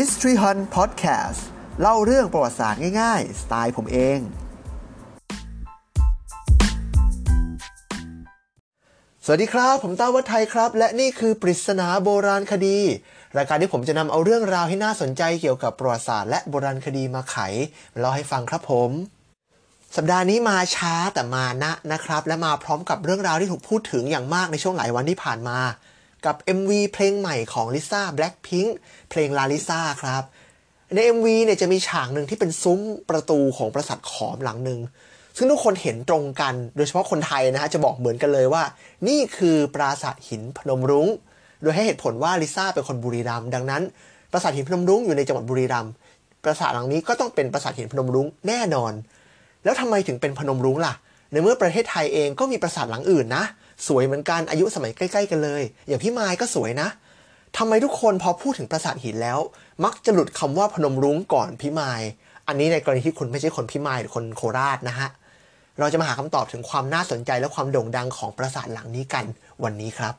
History Hunt Podcast เล่าเรื่องประวัติศาสตร์ง่ายๆ สไตล์ผมเอง สวัสดีครับ ผมต้าวัฒไทยครับ และนี่คือปริศนาโบราณคดี รายการที่ผมจะนำเอาเรื่องราวที่น่าสนใจเกี่ยวกับประวัติศาสตร์และโบราณคดีมาไขมาเล่าให้ฟังครับผมสัปดาห์นี้มาช้าแต่มานะนะครับ และมาพร้อมกับเรื่องราวที่ถูกพูดถึงอย่างมากในช่วงหลายวันที่ผ่านมา กับ MV เพลงใหม่ของลิซ่า Blackpink เพลงลาลิซ่าครับ ใน MV เนี่ยจะมีฉากหนึ่งที่เป็นซุ้มประตูของปราสาทขอมหลังหนึ่งซึ่งทุกคนเห็นตรงกัน โดยเฉพาะคนไทยนะฮะจะบอกเหมือนกันเลยว่า นี่คือปราสาทหินพนมรุง้ง โดยให้เหตุผลว่าลิซ่าเป็นคนบุรีรัมย์ดังนั้น ปราสาทหินพนมรุ้งอยู่ในจังหวัดบุรีรัมย์ปราสาทหลังนี้ก็ต้องเป็นปราสาทหินพนมรุ้งแน่นอน แล้วทำไมถึงเป็นพนมรุ้งล่ะ ในเมื่อประเทศไทยเองก็มีปราสาทหลังอื่นนะ สวยเหมือนกันอายุสมัยใกล้ๆกันเลย อย่างพี่ไม้ก็สวยนะทำไมทุกคนพอพูดถึงปราสาทหินแล้ว มักจะหลุดคำว่าพนมรุ้งก่อนพี่ไม้อันนี้ในกรณีที่คุณไม่ใช่คนพี่ไม้หรือคนโคราชนะฮะเราจะมาหาคำตอบถึงความน่าสนใจและความโด่งดังของปราสาทหลังนี้กันวันนี้ครับ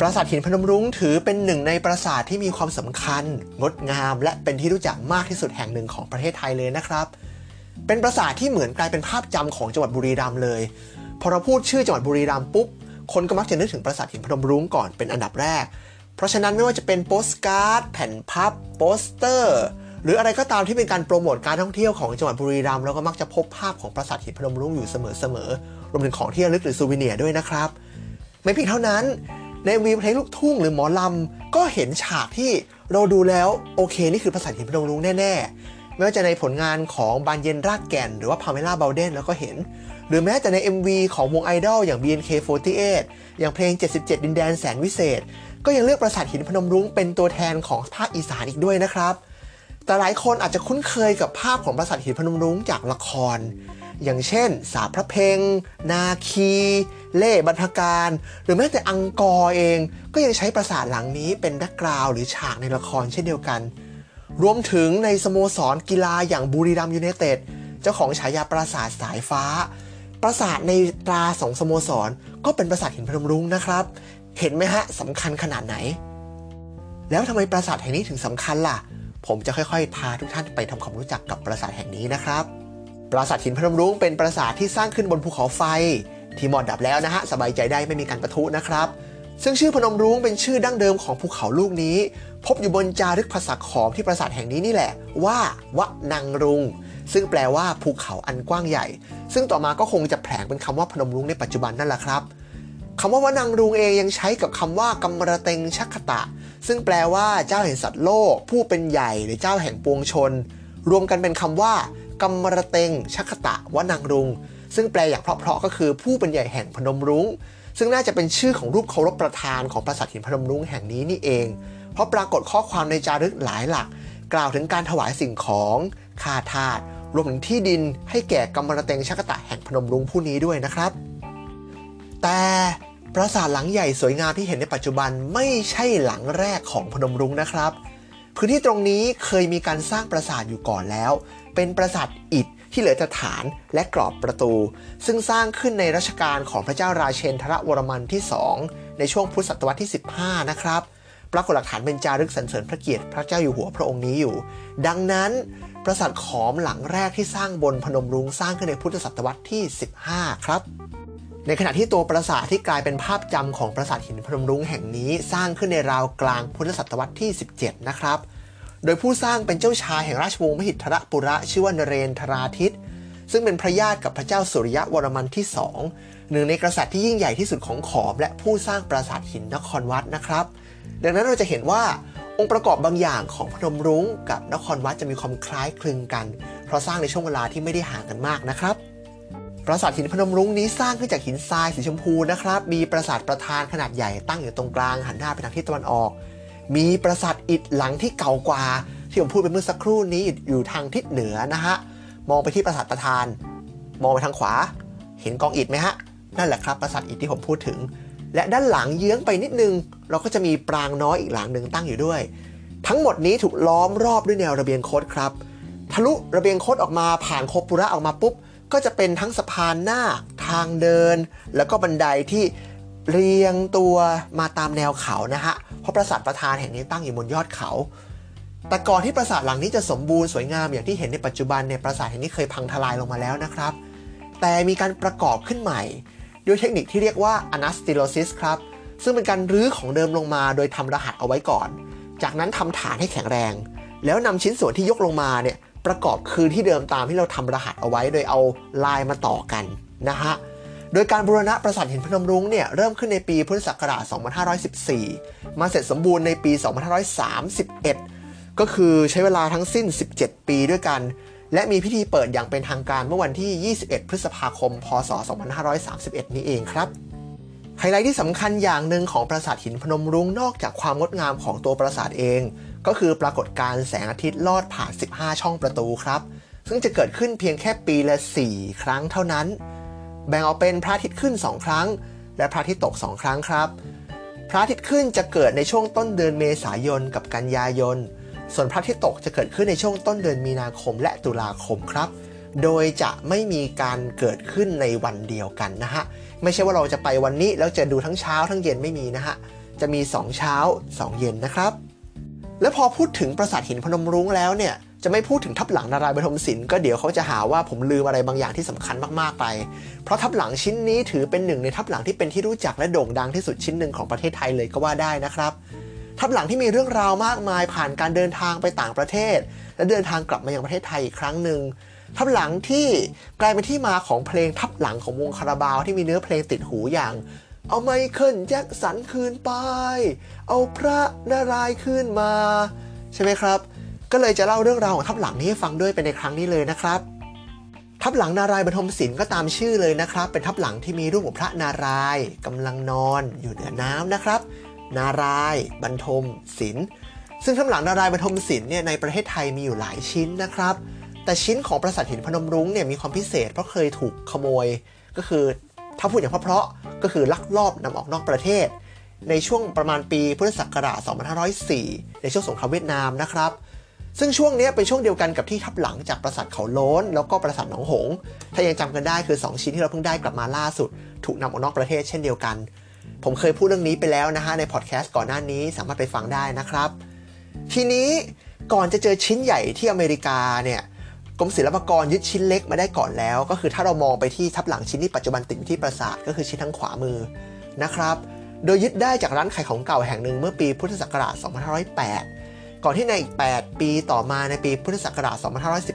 ปราสาทหินพนมรุ้งถือเป็นหนึ่งในปราสาทที่มีความสำคัญ งดงาม และเป็นที่รู้จักมากที่สุดแห่งหนึ่งของประเทศไทยเลยนะครับ เป็นปราสาทที่เหมือนกลายเป็นภาพจำของจังหวัดบุรีรัมย์เลย พอเราพูดชื่อจังหวัดบุรีรัมย์ปุ๊บ คนก็มักจะนึกถึงปราสาทหินพนมรุ้งก่อนเป็นอันดับแรก เพราะฉะนั้นไม่ว่าจะเป็นโปสการ์ด แผ่นพับ โปสเตอร์ หรืออะไรก็ตามที่เป็นการโปรโมทการท่องเที่ยวของจังหวัดบุรีรัมย์เราก็มักจะพบภาพของปราสาทหินพนมรุ้งอยู่เสมอๆ รวมถึงของที่ระลึกหรือซูวิเนียร์ด้วยนะครับ ไม่เพียงเท่านั้น ในวีเพลงลูกทุ่งหรือหมอลำก็เห็นฉากที่เราดูแล้วโอเคนี่คือปราสาทหินพนมรุ้งแน่ๆ ไม่ว่าจะในผลงานของบานเย็นรากแก่น หรือว่าพาเมล่าเบลเดนแล้วก็เห็น หรือแม้แต่ใน MV ของวงไอดอลอย่าง BNK48 อย่างเพลง 77 ดินแดนแสนวิเศษ ก็ยังเลือกปราสาทหินพนมรุ้งเป็นตัวแทนของภาคอีสานอีกด้วยนะครับ แต่หลายคนอาจจะคุ้นเคยกับภาพของปราสาทหินพนมรุ้งจากละคร อย่างเช่น สาพระเพงนาคี เล่ห์บรรพกาล หรือแม้แต่อังกอร์เอง ก็ยังใช้ปราสาทหลังนี้เป็น background หรือฉากในละครเช่นเดียวกัน รวมถึงในสโมสรกีฬาอย่างบุรีรัมย์ยูไนเต็ดเจ้าของฉายาปราสาทสายฟ้า ปราสาทในตราของสโมสร ก็เป็นปราสาทหินพนมรุ้งนะครับ เห็นไหมฮะสำคัญขนาดไหน แล้วทำไมปราสาทแห่งนี้ถึงสำคัญล่ะ ผมจะค่อยๆ พาทุกท่านไปทำความรู้จักกับปราสาทแห่งนี้นะครับ ปราสาทหินพนมรุ้งเป็นปราสาทที่สร้างขึ้นบนภูเขาไฟ ที่หมอดดับแล้วนะฮะสบายใจได้ไม่มีการประทุนะครับ ซึ่งชื่อพนมรุ้งเป็นชื่อดั้งเดิมของภูเขาลูกนี้ พบอยู่บนจารึกภาษาขอมที่ปราสาทแห่งนี้นี่แหละ ว่าวะนังรุง ซึ่งแปลว่าภูเขาอันกว้างใหญ่ ซึ่งต่อมาก็คงจะแผลงเป็นคำว่าพนมรุ้งในปัจจุบันนั่นแหละครับคำว่าวะนังรุงเองยังใช้กับคำว่ากำมระเตงชักขตะ ซึ่งแปลว่าเจ้าแห่งสัตว์โลก ผู้เป็นใหญ่หรือเจ้าแห่งปวงชน รวมกันเป็นคำว่ากำมระเตงชักขตะวะนังรุง ซึ่งแปลอย่างเพราะๆก็คือผู้เป็นใหญ่แห่งพนมรุ้ง ซึ่งน่าจะเป็นชื่อของรูปเคารพประธานของปราสาทหินพนมรุ้งแห่งนี้นี่เอง เพราะปรากฏข้อความในจารึกหลายหลัก กล่าวถึงการถวายสิ่งของค่าทาสรวมถึงที่ดินให้แก่กำมรเตงชักตะแห่งพนมรุ้งผู้นี้ด้วยนะครับ แต่ปราสาทหลังใหญ่สวยงามที่เห็นในปัจจุบันไม่ใช่หลังแรกของพนมรุ้งนะครับ พื้นที่ตรงนี้เคยมีการสร้างปราสาทอยู่ก่อนแล้ว เป็นปราสาทอิฐ ที่เหลือแต่ฐานและกรอบประตู ซึ่งสร้างขึ้นในรัชกาลของพระเจ้าราเชนทรวรมันที่ 2 ในช่วงพุทธศตวรรษที่ 15 นะครับปรากฏหลักฐานเป็นจารึกสรรเสริญพระเกียรติพระเจ้าอยู่หัวพระองค์นี้อยู่ ดังนั้น ปราสาทขอมหลังแรกที่สร้างบนพนมรุ้งสร้างขึ้นในพุทธศตวรรษที่ 15 ครับในขณะที่ตัวปราสาทที่กลายเป็นภาพจำของปราสาทหินพนมรุ้งแห่งนี้ สร้างขึ้นในราวกลางพุทธศตวรรษที่ 17 นะครับ โดยผู้สร้างเป็นเจ้าชายแห่งราชวงศ์มหิทรปุระชื่อว่านเรนทราทิตซึ่งเป็นพระญาติกับพระเจ้าสุริยะวรมันที่สองหนึ่งในกษัตริย์ที่ยิ่งใหญ่ที่สุดของขอม และผู้สร้างปราสาทหินนครวัดนะครับ ดังนั้นเราจะเห็นว่าองค์ประกอบบางอย่างของพนมรุ้งกับนครวัดจะมีความคล้ายคลึงกัน เพราะสร้างในช่วงเวลาที่ไม่ได้ห่างกันมากนะครับปราสาทหินพนมรุ้งนี้สร้างขึ้นจากหินทรายสีชมพูนะครับ มีปราสาทประธานขนาดใหญ่ตั้งอยู่ตรงกลางหันหน้าไปทางทิศตะวันออก มีปราสาทอิฐหลังที่เก่ากว่า ที่ผมพูดไปเมื่อสักครู่นี้อยู่ทางทิศเหนือนะฮะ มองไปที่ปราสาทประธาน มองไปทางขวา เห็นกองอิฐไหมฮะ นั่นแหละครับปราสาทอิฐที่ผมพูดถึง และด้านหลังเยื้องไปนิดนึง เราก็จะมีปรางน้อยอีกหลังหนึ่งตั้งอยู่ด้วย ทั้งหมดนี้ถูกล้อมรอบด้วยแนวระเบียงโคดครับ ทะลุระเบียงโคดออกมาผ่านโคปุระออกมาปุ๊บ ก็จะเป็นทั้งสะพานหน้าทางเดิน แล้วก็บันไดที่เรียงตัวมาตามแนวเขานะฮะ เพราะปราสาทประธานแห่งนี้ตั้งอยู่บนยอดเขา แต่ก่อนที่ปราสาทหลังนี้จะสมบูรณ์สวยงามอย่างที่เห็นในปัจจุบันเนี่ยปราสาทแห่งนี้เคยพังทลายลงมาแล้วนะครับ แต่มีการประกอบขึ้นใหม่ ด้วยเทคนิคที่เรียกว่า anastylosis ครับ ซึ่งเป็นการรื้อของเดิมลงมา โดยทำรหัสเอาไว้ก่อน จากนั้นทำฐานให้แข็งแรง แล้วนำชิ้นส่วนที่ยกลงมาเนี่ยประกอบคืนที่เดิมตามที่เราทำรหัสเอาไว้ โดยเอาลายมาต่อกันนะฮะ โดยการบูรณะปราสาทหินพนมรุ้งเนี่ยเริ่มขึ้นในปีพุทธศักราช 2514 มาเสร็จสมบูรณ์ในปี 2531 ก็คือใช้เวลาทั้งสิ้น 17 ปีด้วยกัน และมีพิธีเปิดอย่างเป็นทางการเมื่อวันที่ 21 พฤษภาคม พศ 2531 นี้เองครับไฮไลท์ที่สำคัญอย่างหนึ่งของปราสาทหินพนมรุ้งนอกจากความงดงามของตัวปราสาทเอง ก็คือปรากฏการ์แสงอาทิตย์ลอดผ่าน 15 ช่องประตูครับ ซึ่งจะเกิดขึ้นเพียงแค่ปีละ 4 ครั้งเท่านั้น แบ่งออกเป็นพระอาทิตย์ขึ้น 2 ครั้ง และพระอาทิตย์ตก 2 ครั้งครับ พระอาทิตย์ขึ้นจะเกิดในช่วงต้นเดือนเมษายนกับกันยายน ส่วนพระอาทิตย์ตกจะเกิดขึ้นในช่วงต้นเดือนมีนาคมและตุลาคมครับ โดยจะไม่มีการเกิดขึ้นในวันเดียวกันนะฮะ ไม่ใช่ว่าเราจะไปวันนี้แล้วจะดูทั้งเช้าทั้งเย็นไม่มีนะฮะ จะมี 2 เช้า 2 เย็นนะครับ และพอพูดถึงปราสาทหินพนมรุ้งแล้วเนี่ยจะไม่พูดถึงทับหลังนารายณ์บรมศิลป์ก็เดี๋ยวเขาจะหาว่าผมลืมอะไรบางอย่างที่สำคัญมากๆไป เพราะทับหลังชิ้นนี้ถือเป็นหนึ่งในทับหลังที่เป็นที่รู้จักและโด่งดังที่สุดชิ้นหนึ่งของประเทศไทยเลยก็ว่าได้นะครับ ทับหลังที่มีเรื่องราวมากมายผ่านการเดินทางไปต่างประเทศ และเดินทางกลับมายังประเทศไทยอีกครั้งหนึ่งทับหลังที่กลายเป็นที่มาของเพลงทับหลังของวงคาราบาวที่มีเนื้อเพลงติดหูอย่าง เอาไมเคิลแจ็คสันคืนไป เอาพระนารายณ์คืนมา ใช่ไหมครับ ก็เลยจะเล่าเรื่องราวของทับหลังนี้ให้ฟังด้วยเป็นในครั้งนี้เลยนะครับ ทับหลังนารายณ์บรรทมศิลป์ก็ตามชื่อเลยนะครับ เป็นทับหลังที่มีรูปของพระนารายณ์กำลังนอนอยู่เหนือน้ำนะครับ นารายณ์บรรทมศิลป์ซึ่งทับหลังนารายณ์บรรทมศิลป์เนี่ยในประเทศไทยมีอยู่หลายชิ้นนะครับ แต่ชิ้นของปราสาทหินพนมรุ้งเนี่ยมีความพิเศษเพราะเคยถูกขโมย ก็คือถ้าพูดอย่างเพราะๆ ก็คือลักลอบนำออกนอกประเทศ ในช่วงประมาณปีพุทธศักราช 2504 ในช่วงสงครามเวียดนามนะครับ ซึ่งช่วงนี้เป็นช่วงเดียวกันกับที่ทับหลังจากปราสาทเขาโล้น แล้วก็ปราสาทหนองหงส์ถ้ายังจำกันได้คือ 2 ชิ้นที่เราเพิ่งได้กลับมาล่าสุด ถูกนำออกนอกประเทศเช่นเดียวกัน ผมเคยพูดเรื่องนี้ไปแล้วนะฮะในพอดแคสต์ก่อนหน้านี้สามารถไปฟังได้นะครับ ทีนี้ก่อนจะเจอชิ้นใหญ่ที่อเมริกาเนี่ย กรมศิลปากรยึดชิ้นเล็กมาได้ก่อนแล้ว ก็คือถ้าเรามองไปที่ทับหลังชิ้นที่ปัจจุบันติดอยู่ที่ปราสาทก็คือชิ้นทางขวามือนะครับ โดยยึดได้จากร้านขายของเก่าแห่งหนึ่งเมื่อปีพุทธศักราช 2508 ก่อนที่ในอีก 8 ปีต่อมาในปีพุทธศักราช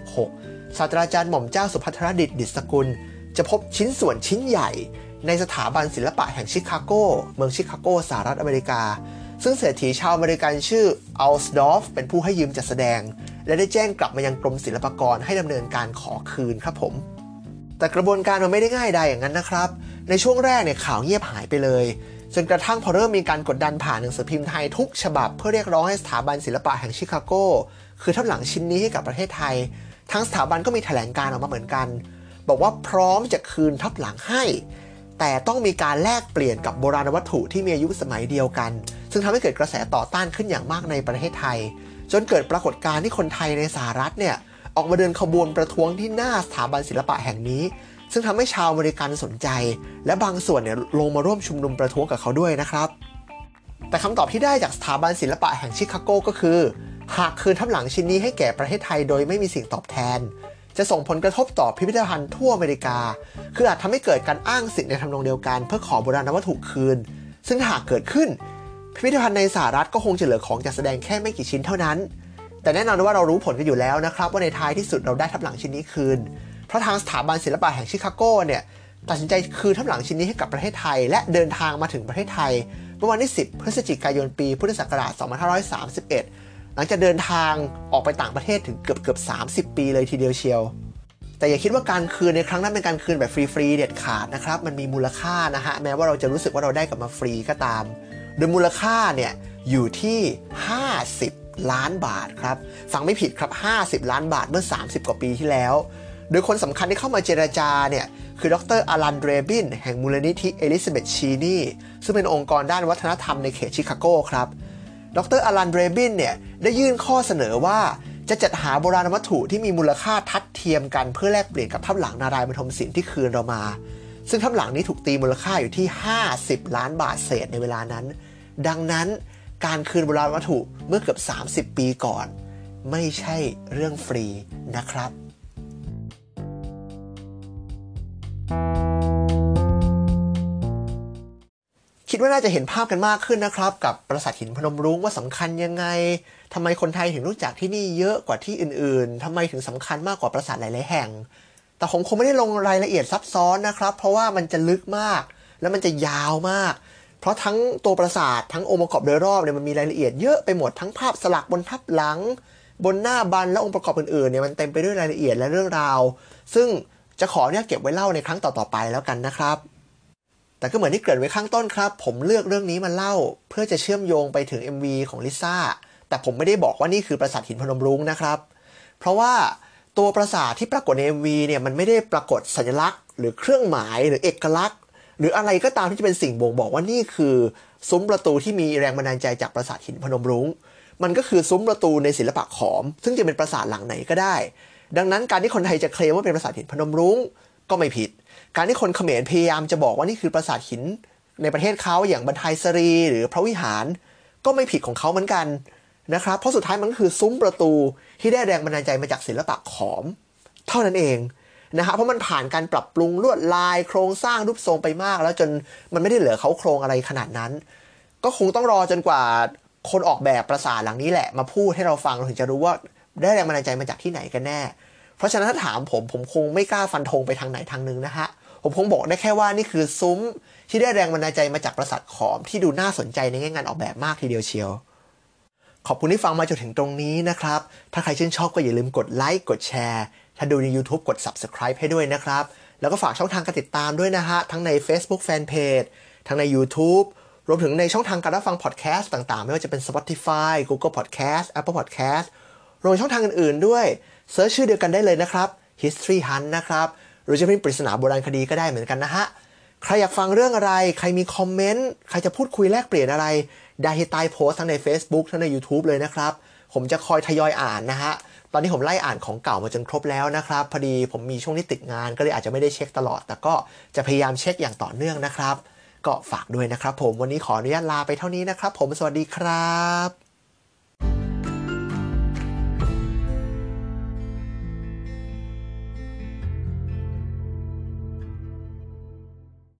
2516 ศาสตราจารย์หม่อมเจ้าสุภัทรดิษฐ์ดิษกุล จะพบชิ้นส่วนชิ้นใหญ่ ในสถาบันศิลปะแห่งชิคาโก เมืองชิคาโกสหรัฐอเมริกา ซึ่งเศรษฐีชาวอเมริกันชื่ออัลสดอฟเป็นผู้ให้ยืมจัดแสดง และได้แจ้งกลับมายังกรมศิลปากรให้ดำเนินการขอคืนครับผม แต่กระบวนการมันไม่ได้ง่ายใดอย่างนั้นนะครับ ในช่วงแรกเนี่ยข่าวเงียบหายไปเลยจนกระทั่งพอเริ่มมีการกดดันผ่านหนังสือพิมพ์ไทยทุกฉบับเพื่อเรียกร้องให้สถาบันศิลปะแห่งชิคาโกคือทับหลังชิ้นนี้ให้กับประเทศไทย ทั้งสถาบันก็มีแถลงการออกมาเหมือนกัน บอกว่าพร้อมจะคืนทับหลังให้ แต่ต้องมีการแลกเปลี่ยนกับโบราณวัตถุที่มีอายุสมัยเดียวกัน ซึ่งทำให้เกิดกระแสต่อต้านขึ้นอย่างมากในประเทศไทย จนเกิดปรากฏการณ์ที่คนไทยในสหรัฐเนี่ยออกมาเดินขบวนประท้วงที่หน้าสถาบันศิลปะแห่งนี้ ซึ่งทำให้ชาวอเมริกันสนใจ และบางส่วนเนี่ยลงมาร่วมชุมนุมประท้วงกับเขาด้วยนะครับ แต่คำตอบที่ได้จากสถาบันศิลปะแห่งชิคาโกก็คือ หากคืนทับหลังชิ้นนี้ให้แก่ประเทศไทยโดยไม่มีสิ่งตอบแทน จะส่งผลกระทบต่อพิพิธภัณฑ์ทั่วอเมริกา คืออาจทำให้เกิดการอ้างสิทธิ์ในทำนองเดียวกัน เพื่อขอโบราณวัตถุคืน ซึ่งหากเกิดขึ้น พิพิธภัณฑ์ในสหรัฐก็คงจะเหลือของจัดแสดงแค่ไม่กี่ชิ้นเท่านั้น แต่แน่นอนว่าเรารู้ผลกันอยู่แล้วนะครับ ว่าในท้ายที่สุดเราได้ทับหลังชิ้นนี้คืน เพราะทางสถาบันศิลปะแห่งชิคาโกเนี่ยตัดสินใจคืนทับหลังชิ้นนี้ให้กับประเทศไทย และเดินทางมาถึงประเทศไทยเมื่อวันที่ 10 พฤศจิกายนปี พุทธศักราช 2531 หลังจากเดินทางออกไปต่างประเทศถึงเกือบเกือบ30 ปีเลยทีเดียวเชียว แต่อย่าคิดว่าการคืนในครั้งนั้นเป็นการคืนแบบฟรีๆเด็ดขาดนะครับ มันมีมูลค่านะฮะ แม้ว่าเราจะรู้สึกว่าเราได้กลับมาฟรีก็ตาม โดยมูลค่าเนี่ยอยู่ที่ 50 ล้านบาทครับฟังไม่ผิดครับ 50 ล้านบาทเมื่อ 30 กว่าปีที่แล้ว โดยคนสำคัญที่เข้ามาเจรจาเนี่ยคือดร. อลันเดรบิน แห่งมูลนิธิเอลิซาเบธ เชนีย์ซึ่งเป็นองค์กรด้านวัฒนธรรมในเขตชิคาโกครับ ดร. อลันเดรบินเนี่ยได้ยื่นข้อเสนอว่าจะจัดหาโบราณวัตถุที่มีมูลค่าทัดเทียมกันเพื่อแลกเปลี่ยนกับทับหลังนารายณ์บรรทมสินธุ์ที่คืนเรามา ซึ่งทับหลังนี้ถูกตีมูลค่าอยู่ที่ 50 ล้านบาทเศษในเวลานั้น ดังนั้นการคืนโบราณวัตถุเมื่อเกือบ 30 ปีก่อน ไม่ใช่เรื่องฟรีนะครับ คิดว่าน่าจะเห็นภาพกันมากขึ้นนะครับ กับปราสาทหินพนมรุ้งว่าสำคัญยังไงทำไมคนไทยถึงรู้จักที่นี่เยอะกว่าที่อื่นๆทำไมถึงสำคัญมากกว่าปราสาทหลายๆแห่ง แต่ผมคงไม่ได้ลงรายละเอียดซับซ้อนนะครับ เพราะว่ามันจะลึกมาก แล้วมันจะยาวมาก เพราะทั้งตัวปราสาททั้งองค์ประกอบโดยรอบเนี่ยมันมีรายละเอียดเยอะไปหมดทั้งภาพสลักบนทับหลัง บนหน้าบันและองค์ประกอบอื่นๆเนี่ยมันเต็มไปด้วยรายละเอียดและเรื่องราว ซึ่งจะขอเนี่ยเก็บไว้เล่าในครั้งต่อๆไปแล้วกันนะครับ แต่ก็เหมือนที่เกริ่นไว้ข้างต้นครับ ผมเลือกเรื่องนี้มาเล่า เพื่อจะเชื่อมโยงไปถึง MV ของลิซ่าแต่ผมไม่ได้บอกว่านี่คือปราสาทหินพนมรุ้งนะครับ เพราะว่าตัวปราสาทที่ปรากฏใน MV เนี่ยมันไม่ได้ปรากฏสัญลักษณ์ หรือเครื่องหมายหรือเอกลักษณ์ หรืออะไรก็ตามที่จะเป็นสิ่งบ่งบอกว่านี่คือซุ้มประตูที่มีแรงบันดาลใจจากปราสาทหินพนมรุ้ง มันก็คือซุ้มประตูในศิลปะขอม ซึ่งจะเป็นปราสาทหลังไหนก็ได้ ดังนั้นการที่คนไทยจะเคลมว่าเป็นปราสาทหินพนมรุ้งก็ไม่ผิด การที่คนเขมรพยายามจะบอกว่านี่คือปราสาทหินในประเทศเขาอย่างบันไทยสรีหรือพระวิหาร ก็ไม่ผิดของเขาเหมือนกันนะครับ เพราะสุดท้ายมันก็คือซุ้มประตูที่ได้แรงบันดาลใจมาจากศิลปะขอม เท่านั้นเอง นะฮะเพราะมันผ่านการปรับปรุงลวดลายโครงสร้างรูปทรงไปมาก แล้วจนมันไม่ได้เหลือเขาโครงอะไรขนาดนั้น ก็คงต้องรอจนกว่าคนออกแบบปราสาทหลังนี้แหละ มาพูดให้เราฟังเราถึงจะรู้ว่าได้แรงบันดาลใจมาจากที่ไหนกันแน่ เพราะฉะนั้นถ้าถามผมผมคงไม่กล้าฟันธงไปทางไหนทางนึงนะฮะผมคงบอกได้แค่ว่านี่คือซุ้มที่ได้แรงบันดาลใจมาจากปราสาทขอมที่ดูน่าสนใจในแง่งานออกแบบมากทีเดียวเชียวขอบคุณที่ฟังมาจนถึงตรงนี้นะครับ ถ้าใครชื่นชอบก็อย่าลืมกดไลค์ กดแชร์ ถ้าดูใน YouTube กด Subscribe ให้ด้วยนะครับ แล้วก็ฝากช่องทางการติดตามด้วยนะฮะ ทั้งใน Facebook Fanpage ทั้งใน YouTube รวมถึงในช่องทางการรับฟังพอดแคสต์ต่างๆ ไม่ว่าจะเป็น Spotify Google Podcast Apple Podcast รวมช่องทางอื่นๆด้วยเซิร์ชชื่อเดียวกันได้เลยนะครับ History Hunt นะครับ หรือจะเป็นปริศนาโบราณคดีก็ได้เหมือนกันนะฮะ ใครอยากฟังเรื่องอะไร ใครมีคอมเมนต์ ใครจะพูดคุยแลกเปลี่ยนอะไร ได้ที่ใต้โพสต์ทั้งใน Facebook ทั้งใน YouTube เลยนะครับ ผมจะคอยทยอยอ่านนะฮะ ตอนนี้ผมไล่อ่านของเก่ามาจนครบแล้วนะครับ พอดีผมมีช่วงที่ติดงานก็เลยอาจจะไม่ได้เช็คตลอด แต่ก็จะพยายามเช็คอย่างต่อเนื่องนะครับ ก็ฝากด้วยนะครับ ผมวันนี้ขออนุญาตลาไปเท่านี้นะครับ ผมสวัสดีครับ